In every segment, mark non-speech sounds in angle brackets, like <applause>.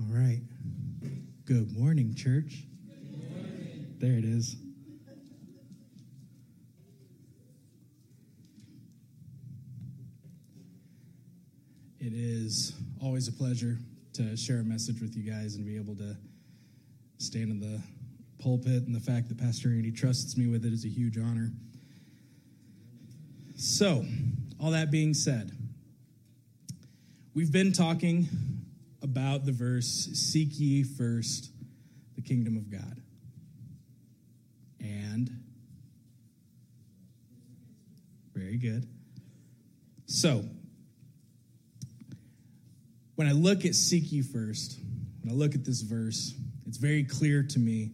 All right. Good morning, church. There it is. It is always a pleasure to share a message with you guys and be able to stand in the pulpit. And the fact that Pastor Andy trusts me with it is a huge honor. So, all that being said, we've been talking about the verse Seek ye first the kingdom of God. And, very good. So, when I look at seek ye first, when I look at this verse, it's very clear to me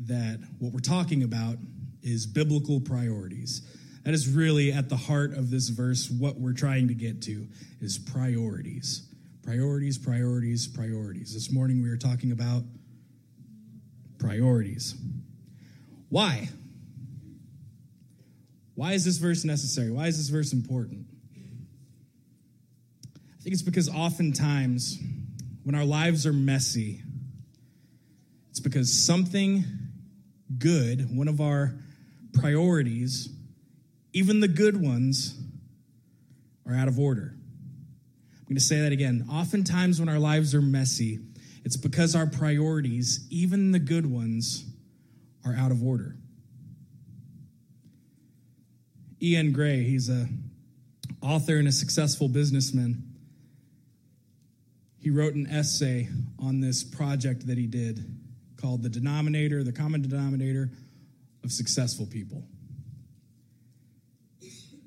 that what we're talking about is biblical priorities. That is really at the heart of this verse what we're trying to get to is priorities. Priorities, priorities, priorities. This morning we were talking about priorities. Why? Why is this verse necessary? Why is this verse important? I think it's because oftentimes when our lives are messy, it's because something good, one of our priorities, even the good ones, are out of order. I'm going to say that again. Oftentimes when our lives are messy, it's because our priorities, even the good ones, are out of order. Ian Gray, he's a author and a successful businessman. He wrote an essay on this project that he did called The Denominator, the Common Denominator of Successful People.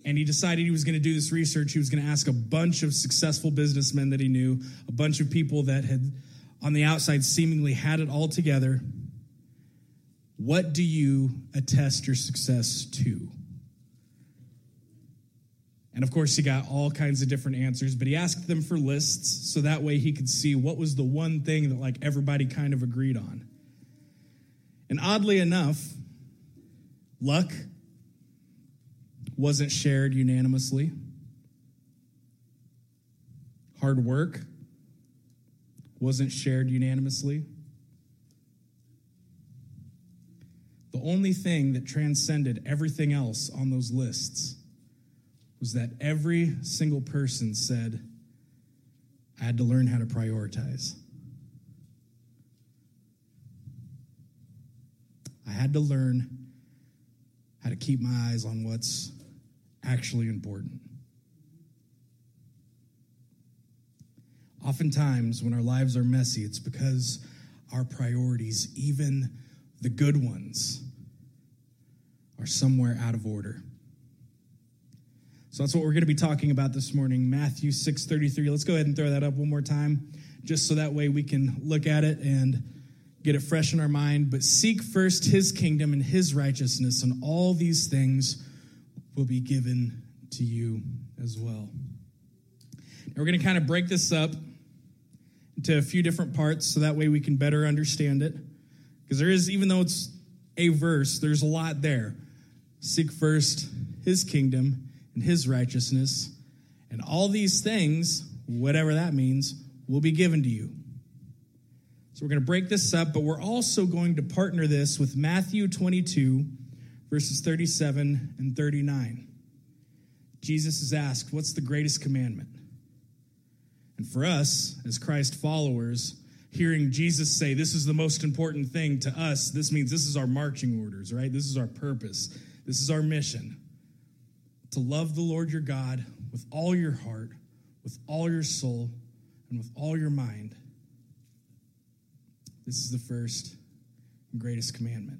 And he decided he was going to do this research. He was going to ask a bunch of successful businessmen that he knew, a bunch of people that had, on the outside, seemingly had it all together. What do you attest your success to? And of course, he got all kinds of different answers, but he asked them for lists so that way he could see what was the one thing that like everybody kind of agreed on. And oddly enough, luck wasn't shared unanimously. Hard work wasn't shared unanimously. The only thing that transcended everything else on those lists was that every single person said, I had to learn how to prioritize. I had to learn how to keep my eyes on what's actually important. Oftentimes, when our lives are messy, it's because our priorities, even the good ones, are somewhere out of order. So that's what we're going to be talking about this morning, Matthew 6:33. Let's go ahead and throw that up one more time just so that way we can look at it and get it fresh in our mind. But seek first his kingdom and his righteousness and all these things will be given to you as well. We're going to kind of break this up into a few different parts so that way we can better understand it. Because there is, even though it's a verse, there's a lot there. Seek first his kingdom and his righteousness, and all these things, whatever that means, will be given to you. So we're going to break this up, but we're also going to partner this with Matthew 22, verses 37 and 39. Jesus is asked, What's the greatest commandment? And for us, as Christ followers, hearing Jesus say, This is the most important thing to us, this means this is our marching orders, right? This is our purpose. This is our mission to love the Lord your God with all your heart, with all your soul, and with all your mind. This is the first and greatest commandment.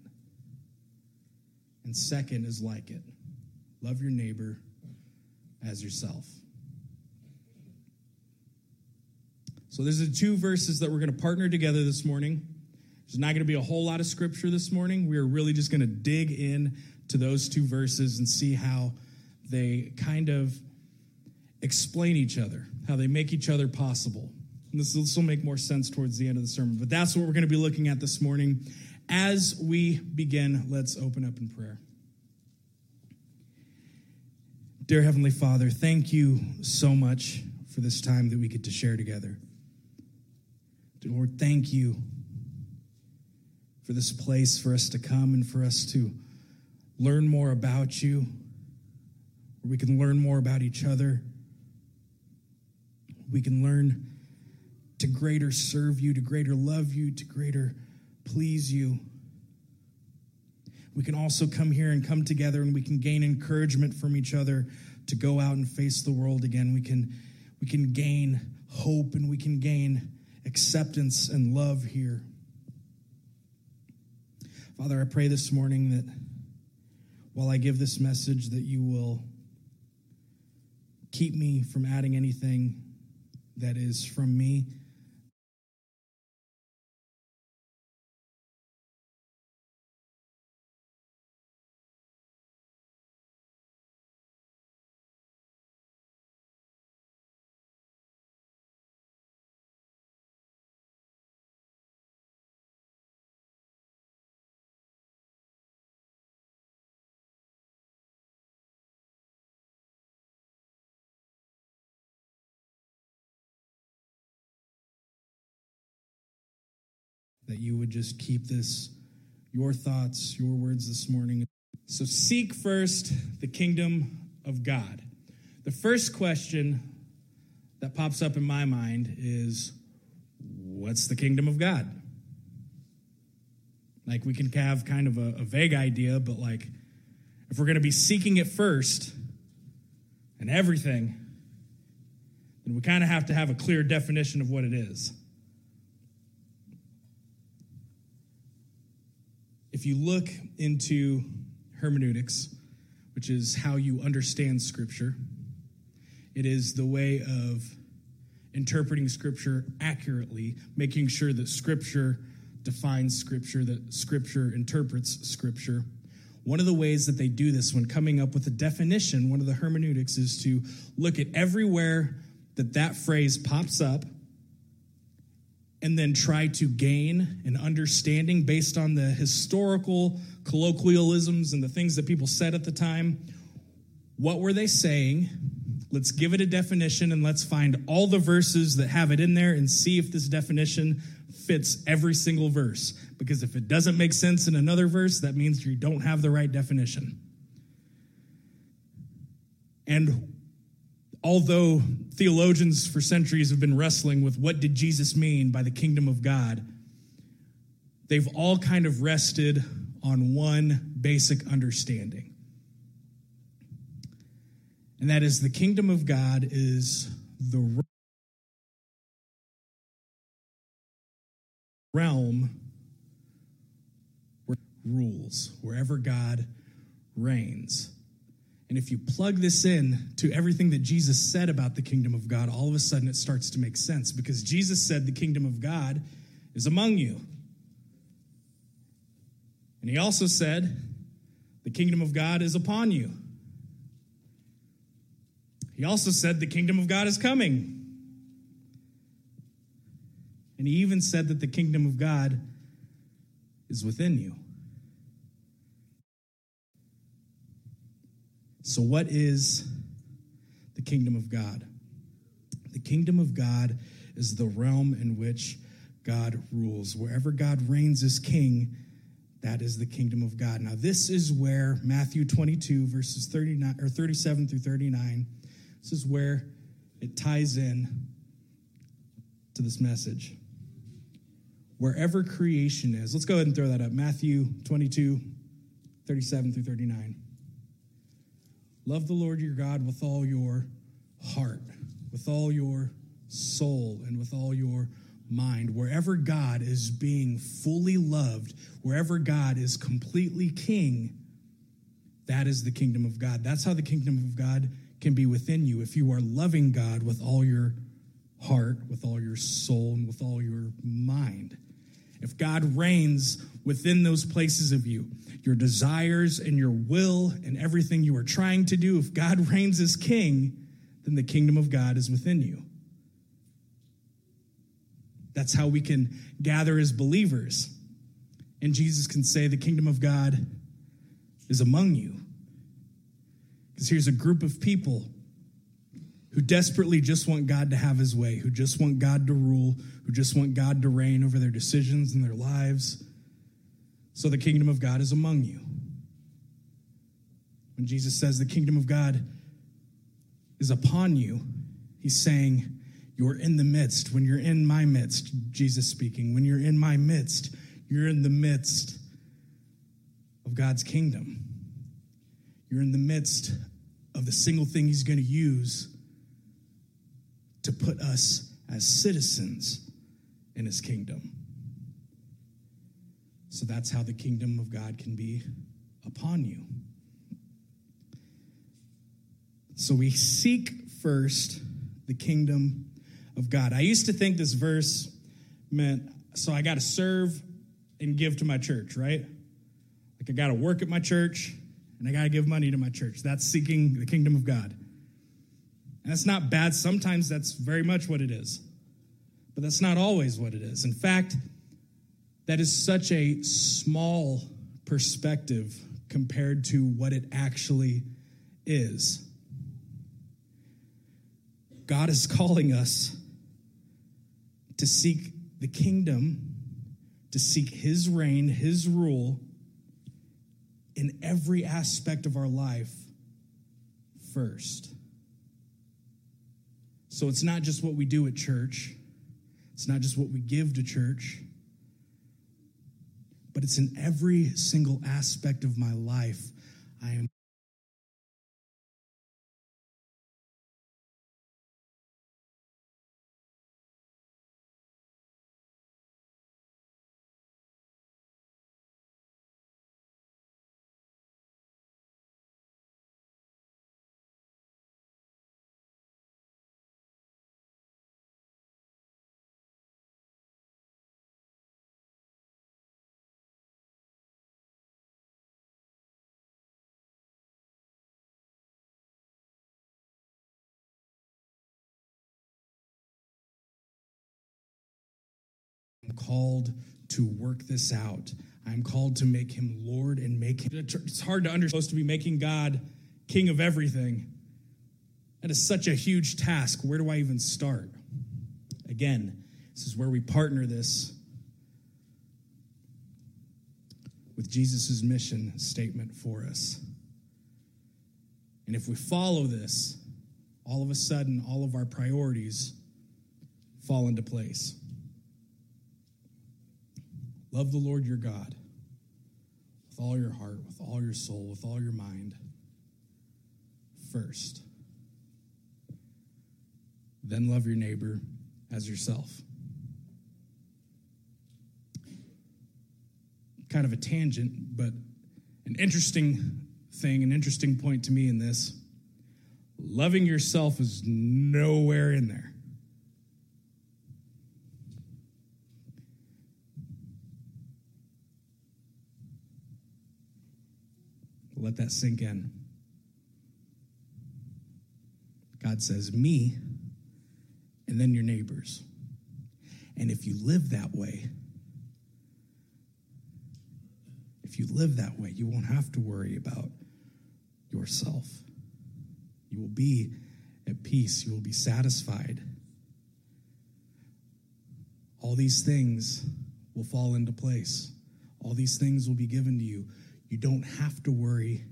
And second is like it love your neighbor as yourself. So, there's the two verses that we're going to partner together this morning. There's not going to be a whole lot of scripture this morning. We are really just going to dig in to those two verses and see how they kind of explain each other, how they make each other possible. And this, this will make more sense towards the end of the sermon. But that's what we're going to be looking at this morning. As we begin, let's open up in prayer. Dear Heavenly Father, thank you so much for this time that we get to share together. Lord, thank you for this place for us to come and for us to learn more about you, where we can learn more about each other. We can learn to greater serve you, to greater love you, to greater please you. We can also come here and come together and we can gain encouragement from each other to go out and face the world again. We can, we can gain hope and we can gain acceptance and love here. Father, I pray this morning that while I give this message that you will keep me from adding anything that is from me that you would just keep this, your thoughts, your words this morning. So seek first the kingdom of God. The first question that pops up in my mind is what's the kingdom of God? Like we can have kind of a, a vague idea, but like if we're going to be seeking it first and everything, then we kind of have to have a clear definition of what it is. If you look into hermeneutics, which is how you understand Scripture, it is the way of interpreting Scripture accurately, making sure that Scripture defines Scripture, that Scripture interprets Scripture. One of the ways that they do this when coming up with a definition, one of the hermeneutics is to look at everywhere that that phrase pops up and then try to gain an understanding based on the historical colloquialisms and the things that people said at the time. What were they saying? Let's give it a definition and let's find all the verses that have it in there and see if this definition fits every single verse. Because if it doesn't make sense in another verse, that means you don't have the right definition. And although theologians for centuries have been wrestling with what did Jesus mean by the kingdom of God, they've all kind of rested on one basic understanding. And that is the kingdom of God is the realm where rules, wherever God reigns. And if you plug this in to everything that Jesus said about the kingdom of God, all of a sudden it starts to make sense because Jesus said the kingdom of God is among you. And he also said the kingdom of God is upon you. He also said the kingdom of God is coming. And he even said that the kingdom of God is within you. So, what is the kingdom of God? The kingdom of God is the realm in which God rules. Wherever God reigns as king, that is the kingdom of God. Now, this is where Matthew 22, verses 39 or 37 through 39, this is where it ties in to this message. Wherever creation is, let's go ahead and throw that up. Matthew 22, 37 through 39. Love the Lord your God with all your heart, with all your soul, and with all your mind. Wherever God is being fully loved, wherever God is completely king, that is the kingdom of God. That's how the kingdom of God can be within you if you are loving God with all your heart, with all your soul, and with all your mind. If God reigns within those places of you, your desires and your will and everything you are trying to do, if God <laughs> reigns as king, then the kingdom of God is within you. That's how we can gather as believers. And Jesus can say, The kingdom of God is among you. Because here's a group of people who desperately just want God to have his way, who just want God to rule, who just want God to reign over their decisions and their lives. So the kingdom of God is among you. When Jesus says the kingdom of God is upon you, he's saying, You're in the midst. When you're in my midst, Jesus speaking, when you're in my midst, you're in the midst of God's kingdom. You're in the midst of the single thing he's going to use to put us as citizens in his kingdom. So that's how the kingdom of God can be upon you. So we seek first the kingdom of God. I used to think this verse meant so I got to serve and give to my church, right? Like I got to work at my church and I got to give money to my church. That's seeking the kingdom of God. And that's not bad. Sometimes that's very much what it is. But that's not always what it is. In fact, that is such a small perspective compared to what it actually is. God is calling us to seek the kingdom, to seek his reign, his rule in every aspect of our life first. So it's not just what we do at church, it's not just what we give to church, but it's in every single aspect of my life. I called to work this out. I'm called to make him Lord and make him. It's hard to understand. Supposed to be making God king of everything. That is such a huge task. Where do I even start? Again, this is where we partner this with Jesus' mission statement for us. And if we follow this, all of a sudden, all of our priorities fall into place. Love the Lord your God with all your heart, with all your soul, with all your mind first. Then love your neighbor as yourself. Kind of a tangent, but an interesting thing, an interesting point to me in this. Loving yourself is nowhere in there. Let that sink in. God says, Me, and then your neighbors. And if you live that way, if you live that way, you won't have to worry about yourself. You will be at peace, you will be satisfied. All these things will fall into place. All these things will be given to you. You don't have to worry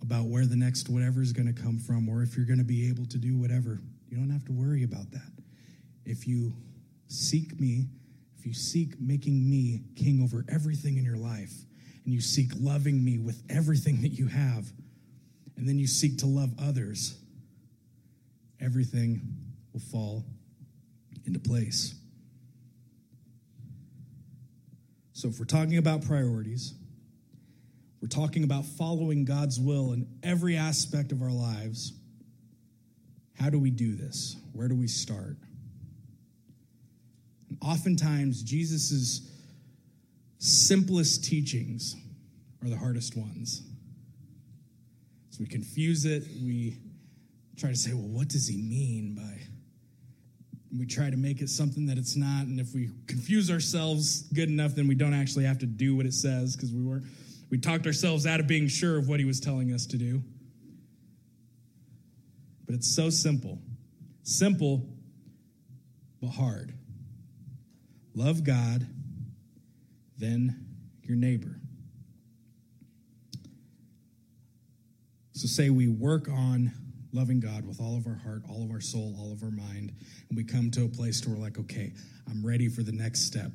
about where the next whatever is going to come from or if you're going to be able to do whatever. You don't have to worry about that. If you seek me, if you seek making me king over everything in your life, and you seek loving me with everything that you have, and then you seek to love others, everything will fall into place. So, if we're talking about priorities, we're talking about following God's will in every aspect of our lives. How do we do this? Where do we start? And oftentimes, Jesus' simplest teachings are the hardest ones. So we confuse it. We try to say, well, what does he mean by. We try to make it something that it's not. And if we confuse ourselves good enough, then we don't actually have to do what it says because we weren't we talked ourselves out of being sure of what he was telling us to do. but it's so simple. Simple, but hard. Love God, then your neighbor. So say we work on loving God with all of our heart, all of our soul, all of our mind, and we come to a place where we're like, okay, I'm ready for the next step.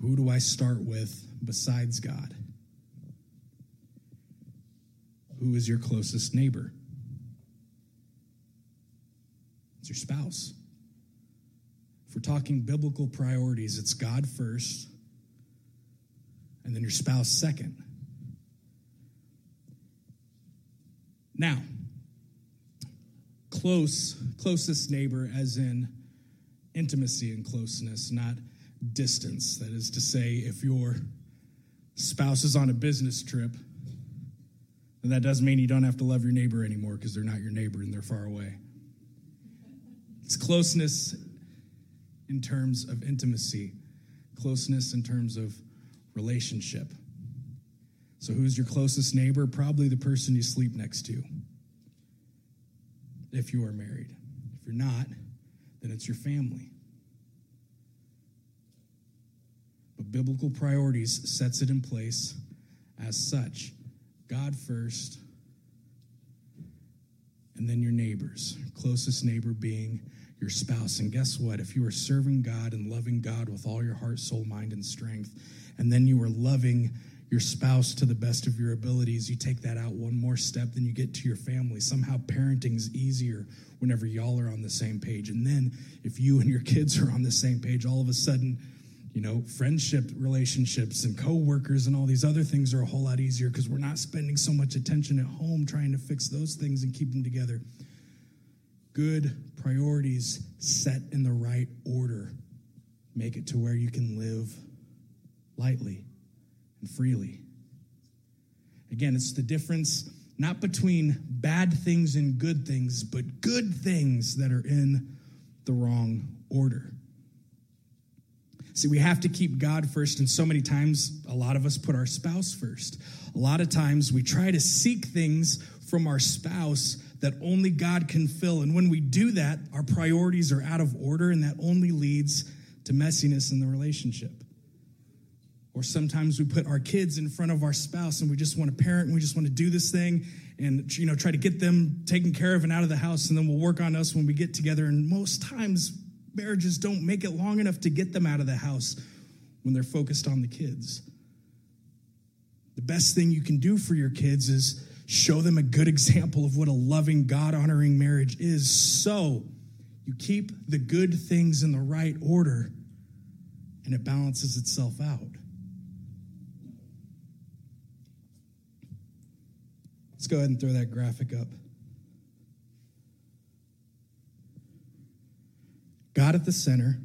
Who do I start with besides God? Who is your closest neighbor? It's your spouse. If we're talking biblical priorities, it's God first, and then your spouse second. Now, close, closest neighbor, as in intimacy and closeness, not distance. That is to say, if your spouse is on a business trip, then that doesn't mean you don't have to love your neighbor anymore because they're not your neighbor and they're far away. It's closeness in terms of intimacy, closeness in terms of relationship. So, who's your closest neighbor? Probably the person you sleep next to, if you are married. If you're not, then it's your family. But biblical priorities sets it in place as such God first, and then your neighbors, closest neighbor being your spouse. And guess what? If you are serving God and loving God with all your heart, soul, mind, and strength, and then you are loving your spouse to the best of your abilities, you take that out one more step, then you get to your family. Somehow parenting is easier whenever y'all are on the same page. And then if you and your kids are on the same page, all of a sudden, you know, friendship relationships and coworkers and all these other things are a whole lot easier because we're not spending so much attention at home trying to fix those things and keep them together. Good priorities set in the right order make it to where you can live lightly and freely. Again, it's the difference not between bad things and good things, but good things that are in the wrong order. See, we have to keep God first, and so many times, a lot of us put our spouse first. A lot of times, we try to seek things from our spouse that only God can fill. And when we do that, our priorities are out of order, and that only leads to messiness in the relationship. Or sometimes we put our kids in front of our spouse and we just want to parent and we just want to do this thing and you know try to get them taken care of and out of the house and then we'll work on us when we get together and most times marriages don't make it long enough to get them out of the house when they're focused on the kids. The best thing you can do for your kids is show them a good example of what a loving, God honoring marriage is. So you keep the good things in the right order and it balances itself out. Let's go ahead and throw that graphic up. God at the center,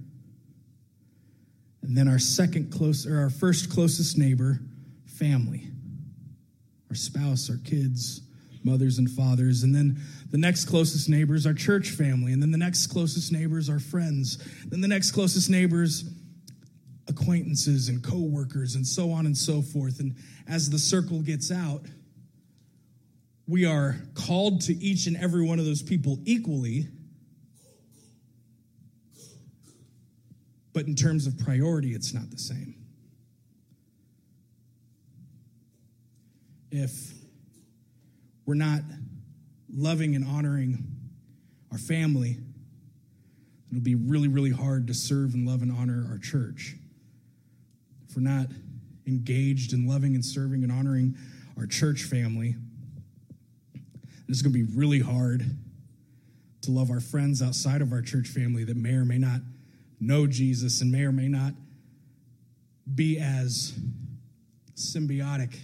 and then our second close or our first closest neighbor, family. Our spouse, our kids, mothers and fathers, and then the next closest neighbors our church family, and then the next closest neighbors our friends, then the next closest neighbors acquaintances and coworkers and so on and so forth. And as the circle gets out, we are called to each and every one of those people equally but in terms of priority, it's not the same. If we're not loving and honoring our family, it'll be really, really hard to serve and love and honor our church. If we're not engaged in loving and serving and honoring our church family, it's going to be really hard to love our friends outside of our church family that may or may not know Jesus and may or may not be as symbiotic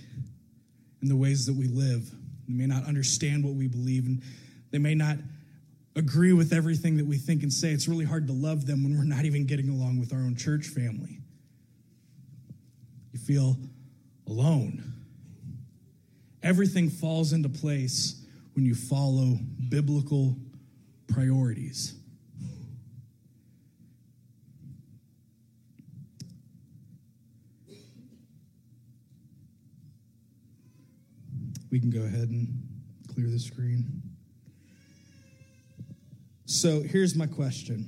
in the ways that we live. They may not understand what we believe, and they may not agree with everything that we think and say. It's really hard to love them when we're not even getting along with our own church family. You feel alone. Everything falls into place when you follow biblical priorities. We can go ahead and clear the screen. So here's my question.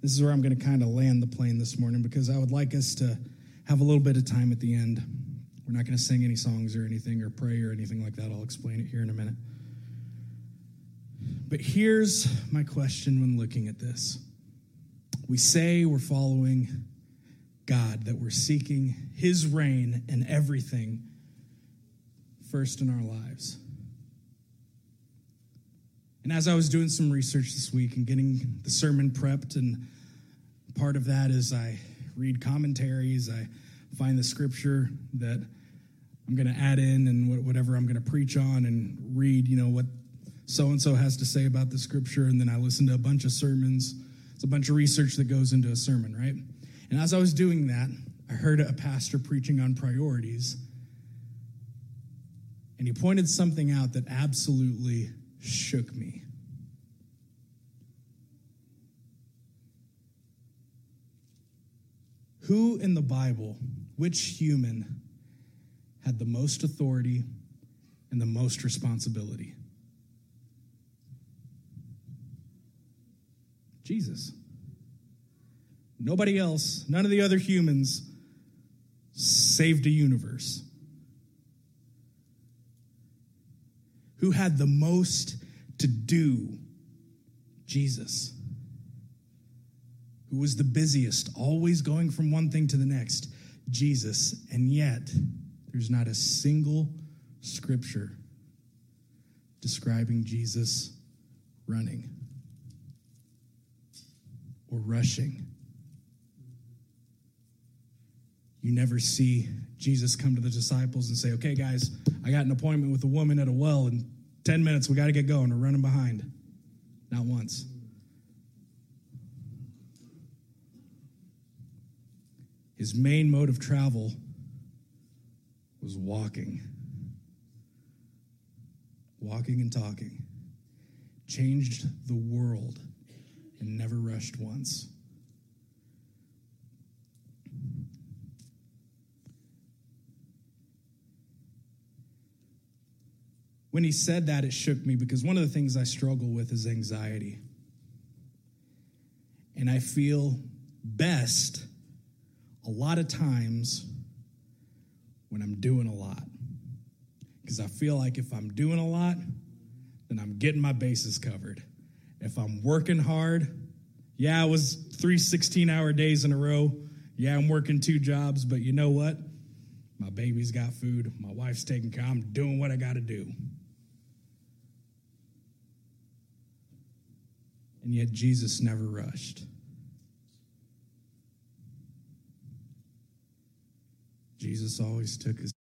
This is where I'm going to kind of land the plane this morning because I would like us to have a little bit of time at the end. We're not going to sing any songs or anything or pray or anything like that. I'll explain it here in a minute. But here's my question when looking at this we say we're following God, that we're seeking His reign and everything first in our lives. And as I was doing some research this week and getting the sermon prepped, and part of that is I read commentaries, I find the scripture that I'm going to add in and whatever I'm going to preach on and read, you know, what so and so has to say about the scripture. And then I listen to a bunch of sermons it's a bunch of research that goes into a sermon, right? And as I was doing that, I heard a pastor preaching on priorities. And he pointed something out that absolutely shook me. Who in the Bible, which human, had the most authority and the most responsibility? Jesus. Nobody else, none of the other humans saved a universe. Who had the most to do? Jesus. Who was the busiest, always going from one thing to the next? Jesus. And yet, there's not a single scripture describing Jesus running or rushing. You never see Jesus come to the disciples and say, Okay, guys, I got an appointment with a woman at a well in 10 minutes. We got to get going. We're running behind. Not once. His main mode of travel was walking. Walking and talking. Changed the world and never rushed once. When he said that, it shook me because one of the things I struggle with is anxiety. And I feel best a lot of times when I'm doing a lot. Because I feel like if I'm doing a lot, then I'm getting my bases covered. If I'm working hard, yeah, it was three 16 hour days in a row. Yeah, I'm working two jobs, but you know what? My baby's got food. My wife's taking care. I'm doing what I got to do. And yet, Jesus never rushed. Jesus always took his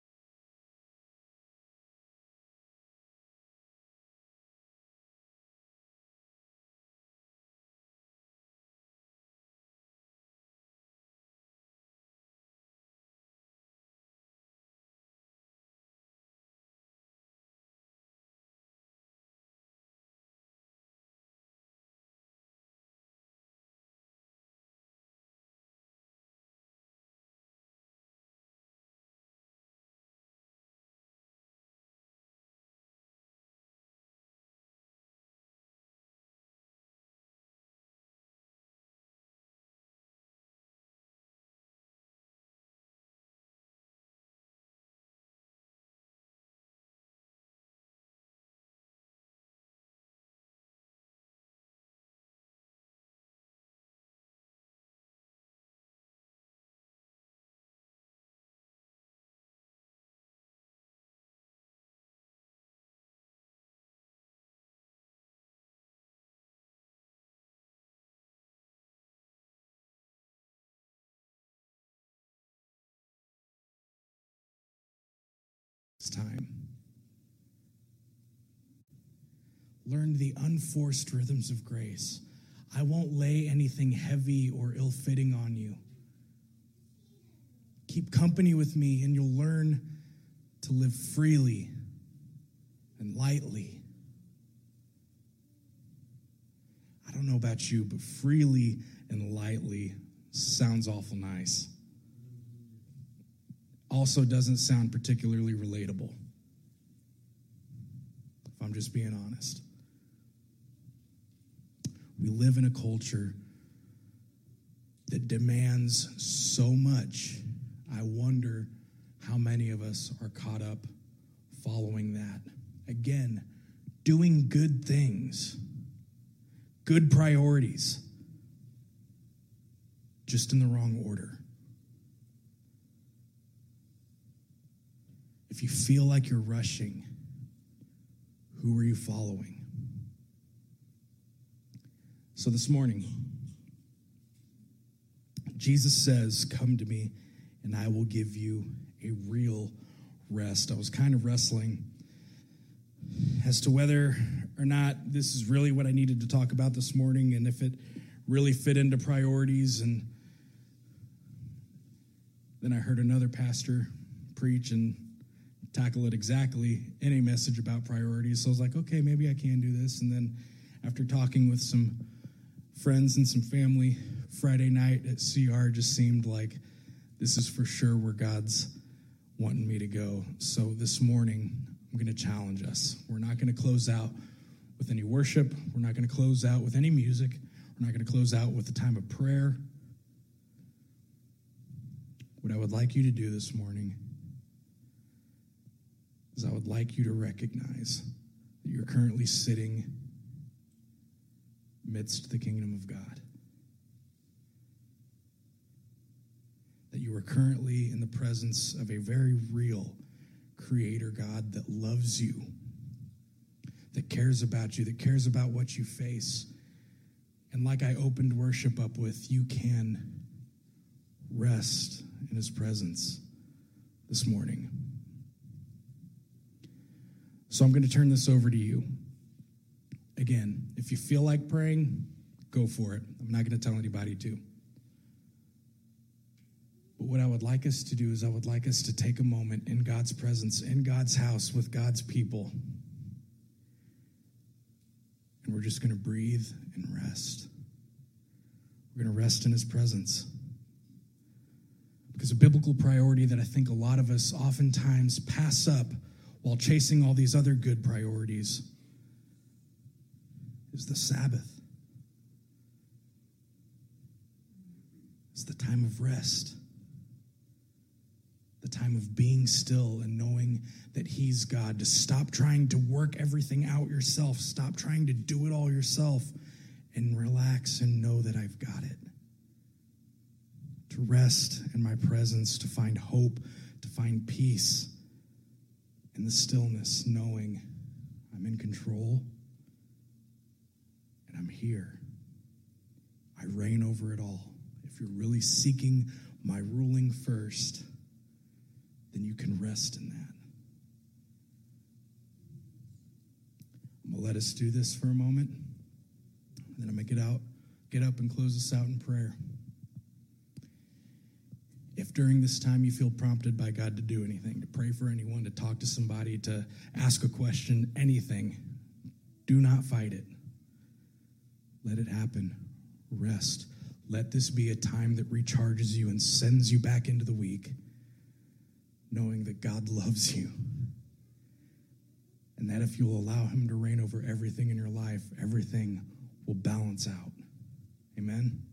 time. Learn the unforced rhythms of grace. I won't lay anything heavy or ill fitting on you. Keep company with me, and you'll learn to live freely and lightly. I don't know about you, but freely and lightly sounds awful nice also doesn't sound particularly relatable, if I'm just being honest. We live in a culture that demands so much. I wonder how many of us are caught up following that. Again, doing good things, good priorities, just in the wrong order. If you feel like you're rushing, who are you following? So this morning, Jesus says, Come to me, and I will give you a real rest. I was kind of wrestling as to whether or not this is really what I needed to talk about this morning and if it really fit into priorities. And then I heard another pastor preach and tackle it exactly in a message about priorities. So I was like, okay, maybe I can do this. And then after talking with some friends and some family Friday night at CR, just seemed like this is for sure where God's wanting me to go. So this morning, I'm going to challenge us. We're not going to close out with any worship. We're not going to close out with any music. We're not going to close out with a time of prayer. What I would like you to do this morning is I would like you to recognize that you're currently sitting amidst the kingdom of God. That you are currently in the presence of a very real creator God that loves you, that cares about you, that cares about what you face. And like I opened worship up with, you can rest in his presence this morning. So I'm going to turn this over to you. Again, if you feel like praying, go for it. I'm not going to tell anybody to. But what I would like us to do is, I would like us to take a moment in God's presence, in God's house, with God's people. And we're just going to breathe and rest. We're going to rest in His presence. Because a biblical priority that I think a lot of us oftentimes pass up while chasing all these other good priorities is the Sabbath. It's the time of rest, the time of being still and knowing that He's God. To stop trying to work everything out yourself, stop trying to do it all yourself, and relax and know that I've got it. To rest in my presence, to find hope, to find peace in the stillness, knowing I'm in control and I'm here. I reign over it all. If you're really seeking my ruling first, then you can rest in that. I'm to let us do this for a moment. And then I'm going to get out, get up and close this out in prayer. If during this time you feel prompted by God to do anything, to pray for anyone, to talk to somebody, to ask a question, anything, do not fight it. Let it happen. Rest. Let this be a time that recharges you and sends you back into the week, knowing that God loves you. And that if you'll allow Him to reign over everything in your life, everything will balance out. Amen.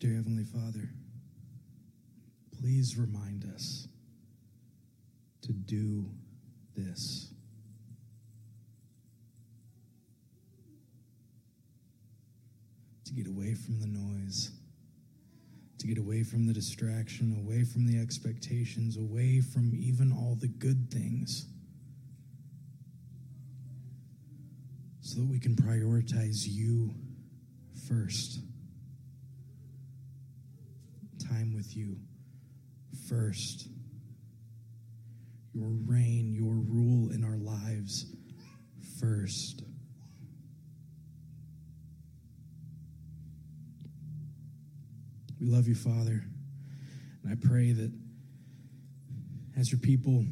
Dear Heavenly Father, please remind us to do this. To get away from the noise, to get away from the distraction, away from the expectations, away from even all the good things, so that we can prioritize you first. Time with you first. Your reign, your rule in our lives first. We love you, Father. And I pray that as your people,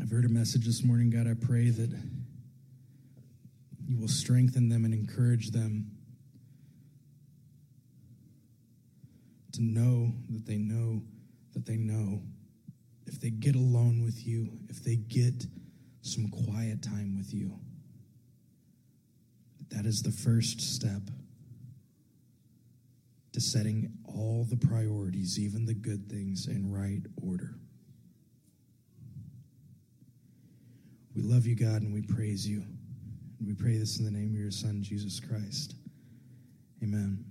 I've heard a message this morning, God. I pray that you will strengthen them and encourage them to know that they know that they know if they get alone with you, if they get some quiet time with you, that is the first step to setting all the priorities, even the good things, in right order. We love you, God, and we praise you. And we pray this in the name of your Son, Jesus Christ. Amen.